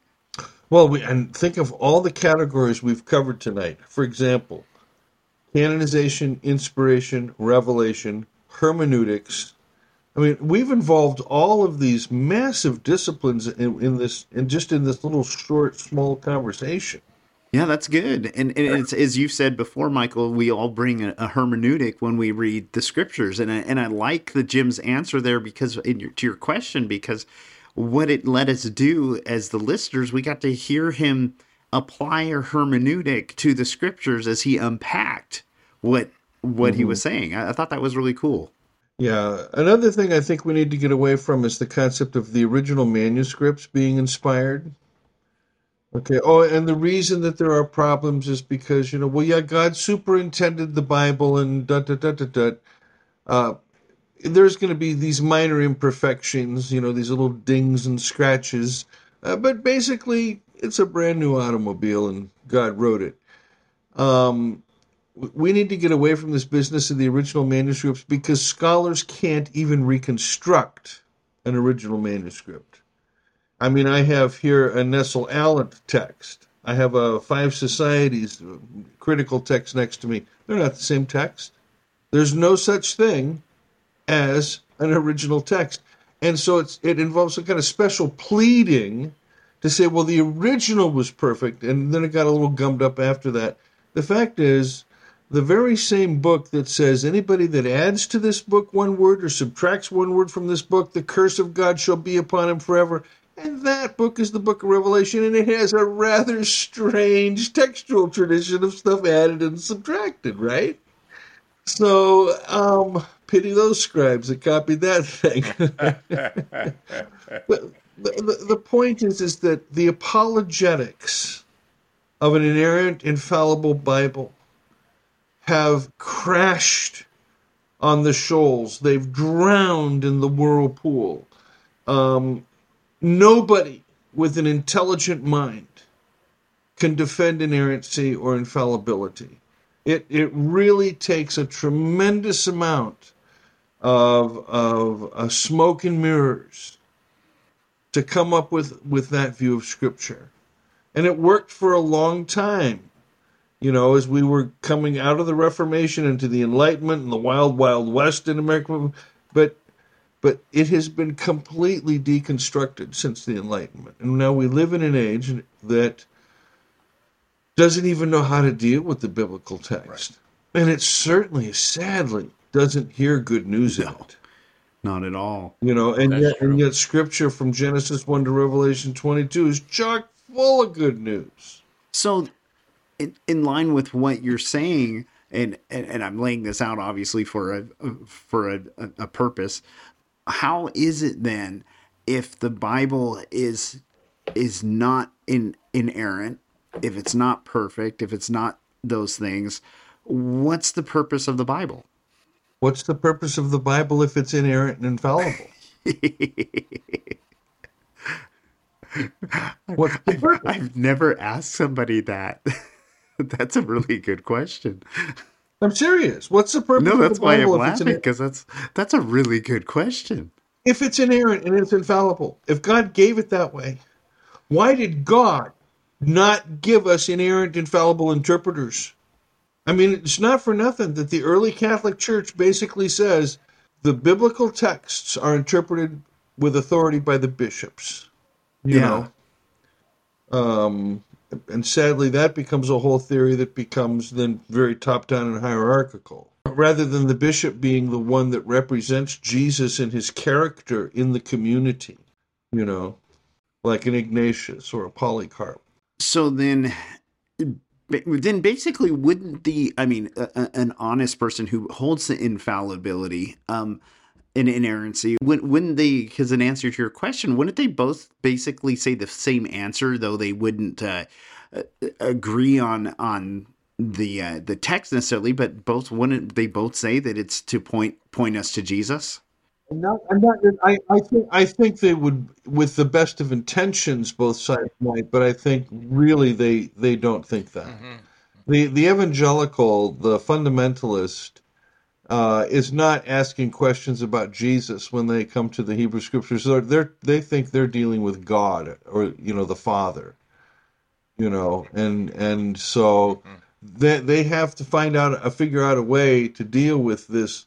Well, we, and think of all the categories we've covered tonight. For example, canonization, inspiration, revelation, hermeneutics. I mean, we've involved all of these massive disciplines in, in this, and just in this little short, small conversation. Yeah, that's good. And, and it's as you said before, Michael, we all bring a, a, hermeneutic when we read the scriptures, and I, and I like the Jim's answer there because your, to your question, because what it let us do as the listeners, we got to hear him apply a hermeneutic to the scriptures as he unpacked what what mm-hmm. he was saying. I, I thought that was really cool. Yeah. Another thing I think we need to get away from is the concept of the original manuscripts being inspired. Okay. Oh, and the reason that there are problems is because, you know, well, yeah, God superintended the Bible and da da da da da. Uh, there's going to be these minor imperfections, you know, these little dings and scratches. Uh, but basically, it's a brand new automobile and God wrote it. Um, we need to get away from this business of the original manuscripts because scholars can't even reconstruct an original manuscript. I mean, I have here a Nestle Aland text. I have a Bible Societies critical text next to me. They're not the same text. There's no such thing as an original text. And so it's, it involves some kind of special pleading to say, well, the original was perfect, and then it got a little gummed up after that. The fact is, the very same book that says anybody that adds to this book one word or subtracts one word from this book, the curse of God shall be upon him forever. And that book is the book of Revelation, and it has a rather strange textual tradition of stuff added and subtracted, right? So, um, pity those scribes that copied that thing. [LAUGHS] but the, the, the point is, is that the apologetics of an inerrant, infallible Bible have crashed on the shoals. They've drowned in the whirlpool. Um, nobody with an intelligent mind can defend inerrancy or infallibility. It, it really takes a tremendous amount of, of uh, smoke and mirrors to come up with, with that view of Scripture. And it worked for a long time you know, as we were coming out of the Reformation into the Enlightenment and the wild, wild West in America. But but it has been completely deconstructed since the Enlightenment. And now we live in an age that doesn't even know how to deal with the biblical text. Right. And it certainly, sadly, doesn't hear good news no, in it. Not at all. You know, and That's yet true. and yet scripture from Genesis 1 to Revelation 22 is chock full of good news. So in, in line with what you're saying, and, and, and I'm laying this out obviously for a for a, a purpose. How is it then if the Bible is is not in inerrant, if it's not perfect, if it's not those things, what's the purpose of the Bible? What's the purpose of the Bible if it's inerrant and infallible? [LAUGHS] What's the purpose? I've never asked somebody that. [LAUGHS] that's a really good question. I'm serious. What's the purpose? No, that's why I'm laughing because that's that's a really good question. If it's inerrant and it's infallible, if God gave it that way, why did God not give us inerrant, infallible interpreters? I mean, it's not for nothing that the early Catholic Church basically says the biblical texts are interpreted with authority by the bishops. You yeah. know, um, and sadly, that becomes a whole theory that becomes then very top down and hierarchical. Rather than the bishop being the one that represents Jesus and his character in the community, you know, like an Ignatius or a Polycarp. So then, then basically, wouldn't the, I mean, a, an honest person who holds the infallibility, um, in inerrancy. When when they because an answer to your question, wouldn't they both basically say the same answer though they wouldn't uh, agree on on the uh, the text necessarily, but both wouldn't they both say that it's to point point us to Jesus? I'm not, I'm not, I, I think I think they would, with the best of intentions, both sides might, but I think really they they don't think that. Mm-hmm. The the evangelical, the fundamentalist, uh, is not asking questions about Jesus when they come to the Hebrew Scriptures. They're, they're they think they're dealing with God or you know the Father, you know, and and so mm-hmm. they they have to find out, uh, figure out a way to deal with this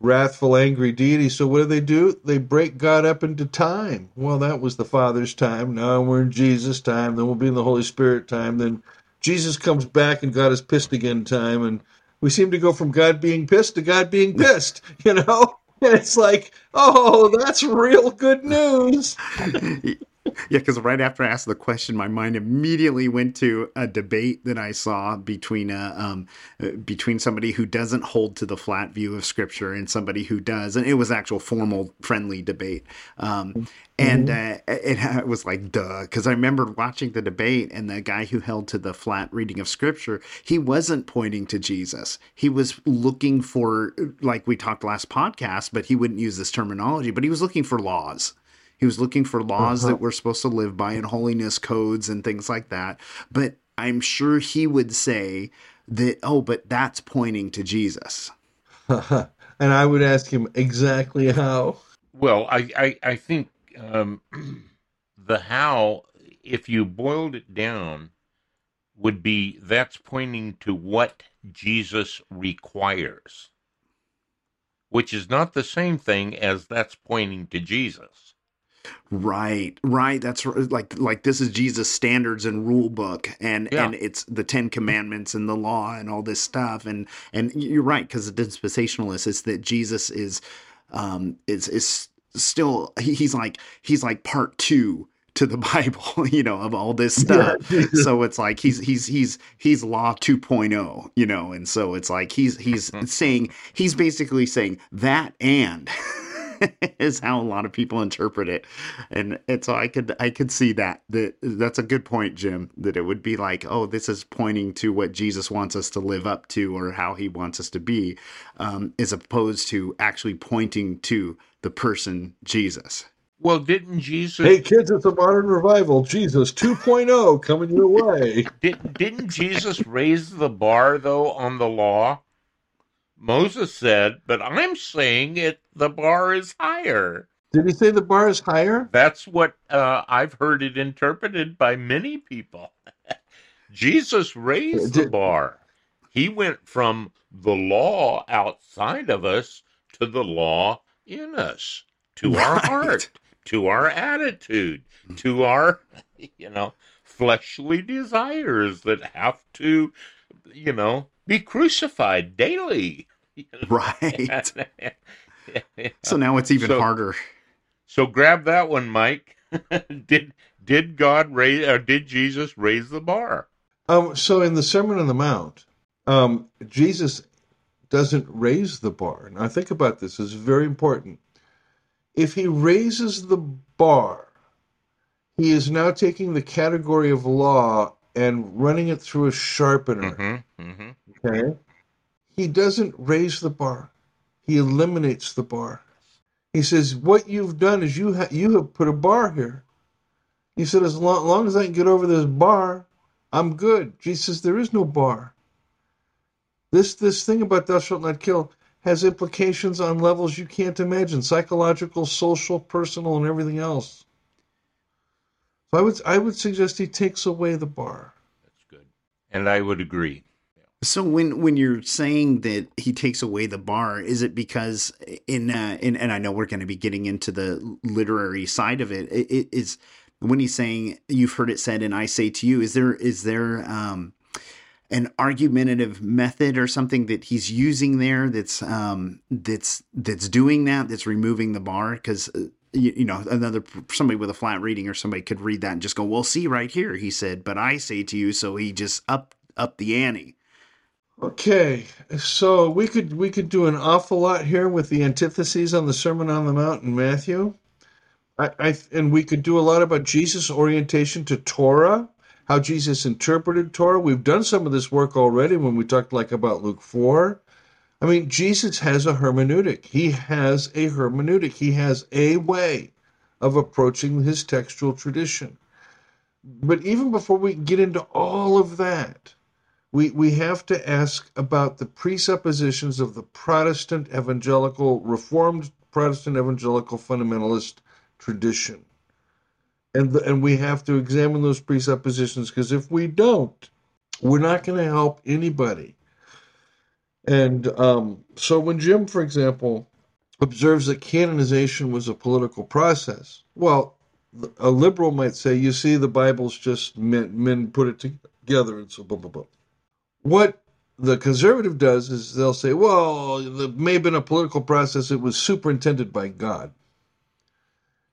wrathful, angry deity. So what do they do? They break God up into time. Well, that was the Father's time. Now we're in Jesus' time. Then we'll be in the Holy Spirit time. Then Jesus comes back and God is pissed again time. And we seem to go from God being pissed to God being pissed, [LAUGHS] you know? And it's like, oh, that's real good news. [LAUGHS] [LAUGHS] yeah, because right after I asked the question, my mind immediately went to a debate that I saw between a uh, um, uh, between somebody who doesn't hold to the flat view of Scripture and somebody who does, and it was actual formal, friendly debate. Um, and mm-hmm. uh, it, it, was like duh, because I remember watching the debate, and the guy who held to the flat reading of Scripture, he wasn't pointing to Jesus. He was looking for, like we talked last podcast, but he wouldn't use this terminology, but he was looking for laws he was looking for laws uh-huh. that we're supposed to live by and holiness codes and things like that. But I'm sure he would say that, oh, but that's pointing to Jesus. [LAUGHS] and I would ask him exactly how. Well, I, I, I think um, [CLEARS THROAT] the how, if you boiled it down, would be that's pointing to what Jesus requires, which is not the same thing as that's pointing to Jesus. Right, right. That's like like this is Jesus' standards and rule book, and yeah. and it's the Ten Commandments and the law and all this stuff. And and you're right because the dispensationalist is that Jesus is um is is still he, he's like he's like part two to the [LAUGHS] Bible, you know, of all this stuff. Yeah. [LAUGHS] so it's like he's he's he's he's law 2.0, you know, and so it's like he's he's saying he's basically saying that and [LAUGHS] [LAUGHS] is how a lot of people interpret it, and and so I could I could see that that that's a good point, Jim. That it would be like, oh, this is pointing to what Jesus wants us to live up to, or how He wants us to be, um, as opposed to actually pointing to the person Jesus. Well, didn't Jesus? Hey, kids, it's a modern revival. Jesus 2.0 coming your way. [LAUGHS] Did, didn't Jesus raise the bar, though, on the law? Moses said, but I'm saying it the bar is higher. Did he say the bar is higher? That's what uh, I've heard it interpreted by many people. [LAUGHS] Jesus raised Did, the bar. He went from the law outside of us to the law in us, to right. our heart, to our attitude, to our, [LAUGHS] you know, fleshly desires that have to, you know, be crucified daily. [LAUGHS] Right. [LAUGHS] so now it's even so, harder. So grab that one, Mike. [LAUGHS] did did God raise or did Jesus raise the bar? Um, so in the Sermon on the Mount, um, Jesus doesn't raise the bar. Now think about this; it's very important. If he raises the bar, he is now taking the category of law and running it through a sharpener. Mm-hmm, mm-hmm. Okay. He doesn't raise the bar. He eliminates the bar. He says, "What you've done is you ha- you have put a bar here." He said, "As long, long as I can get over this bar, I'm good." Jesus says, "There is no bar." This this thing about thou shalt not kill has implications on levels you can't imagine, psychological, social, personal, and everything else. So I would I would suggest he takes away the bar. That's good, and I would agree. So when when you're saying that he takes away the bar, is it because in uh, in and I know we're going to be getting into the literary side of it, it, it is when he's saying you've heard it said and I say to you, is there is there um, an argumentative method or something that he's using there that's um, that's that's doing that that's removing the bar? Because uh, you, you, know another somebody with a flat reading or somebody could read that and just go well see right here he said but i say to you so he just up up the ante okay so we could we could do an awful lot here with the antitheses on the sermon on the mount in matthew I, I and we could do a lot about jesus orientation to torah how jesus interpreted torah we've done some of this work already when we talked like about luke 4 I mean, Jesus has a hermeneutic. He has a hermeneutic. He has a way of approaching his textual tradition. But even before we get into all of that, we, we have to ask about the presuppositions of the Protestant evangelical, Reformed Protestant evangelical fundamentalist tradition. And, the, and we have to examine those presuppositions because if we don't, we're not going to help anybody. And um, so when Jim, for example, observes that canonization was a political process, well, a liberal might say, you see, the Bible's just men, men put it together and so blah, blah, blah. What the conservative does is they'll say, well, it may have been a political process, it was superintended by God.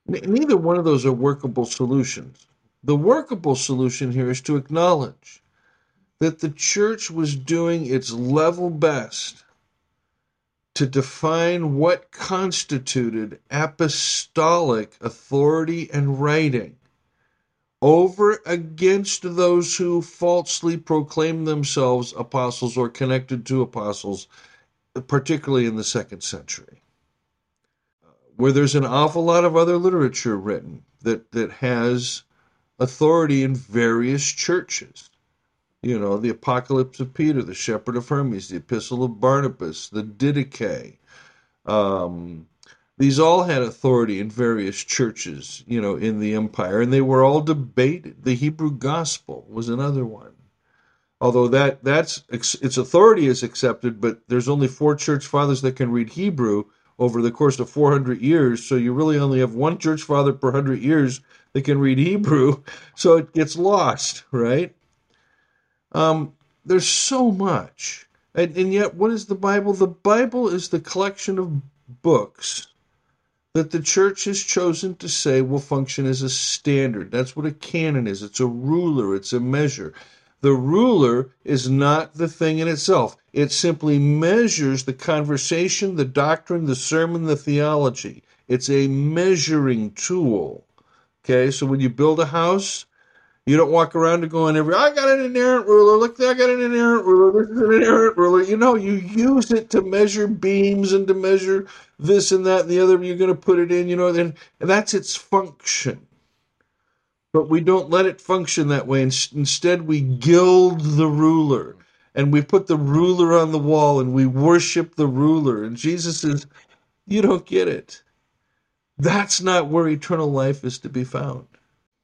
Neither one of those are workable solutions. The workable solution here is to acknowledge that the church was doing its level best to define what constituted apostolic authority and writing over against those who falsely proclaim themselves apostles or connected to apostles, particularly in the second century, where there's an awful lot of other literature written that, that has authority in various churches you know, the Apocalypse of Peter, the Shepherd of Hermas, the Epistle of Barnabas, the Didache. Um, these all had authority in various churches, you know, in the empire, and they were all debated. The Hebrew Gospel was another one. Although that that's its authority is accepted, but there's only four church fathers that can read Hebrew over the course of 400 years, so you really only have one church father per 100 years that can read Hebrew, [LAUGHS] so it gets lost, right? Um, there's so much. And, and yet, what is the Bible? The Bible is the collection of books that the church has chosen to say will function as a standard. That's what a canon is it's a ruler, it's a measure. The ruler is not the thing in itself, it simply measures the conversation, the doctrine, the sermon, the theology. It's a measuring tool. Okay, so when you build a house, you don't walk around going every I got an inerrant ruler. Look, I got an inerrant ruler. This is an inerrant ruler. You know, you use it to measure beams and to measure this and that and the other. You're going to put it in. You know, and, and that's its function. But we don't let it function that way. Instead, we gild the ruler and we put the ruler on the wall and we worship the ruler. And Jesus says, "You don't get it. That's not where eternal life is to be found."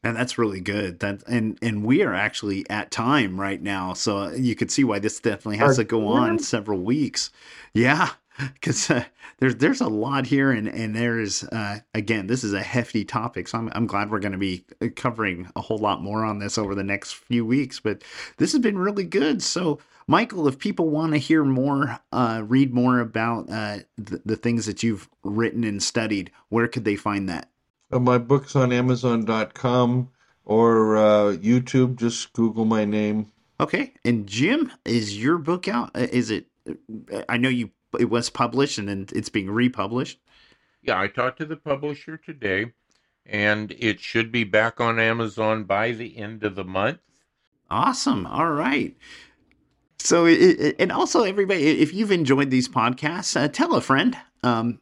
And that's really good. That and and we are actually at time right now, so you could see why this definitely has to go on several weeks. Yeah, [LAUGHS] because uh, there's there's a lot here, and and there's uh, again, this is a hefty topic, so I'm I'm glad we're going to be uh, covering a whole lot more on this over the next few weeks. But this has been really good. So, Michael, if people want to hear more, uh, read more about uh, the, the things that you've written and studied, where could they find that? My book's on Amazon.com or uh, YouTube. Just Google my name. Okay. And Jim, is your book out? Uh, is it? I know you. It was published and then it's being republished. Yeah, I talked to the publisher today, and it should be back on Amazon by the end of the month. Awesome. All right. So, it, and also everybody, if you've enjoyed these podcasts, uh, tell a friend um,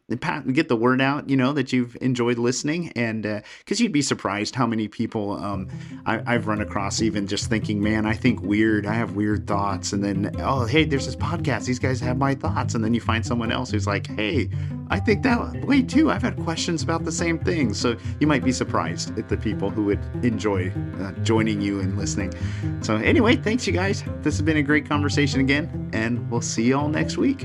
get the word out, you know, that you've enjoyed listening. And because uh, you'd be surprised how many people um, I, have run across, even just thinking, man, I think weird. I have weird thoughts. And then, oh, hey, there's this podcast. These guys have my thoughts. And then you find someone else who's like, hey, I think that way too. I've had questions about the same thing. So you might be surprised at the people who would enjoy uh, joining you and listening. So, anyway, thanks, you guys. This has been a great conversation again. And we'll see you all next week.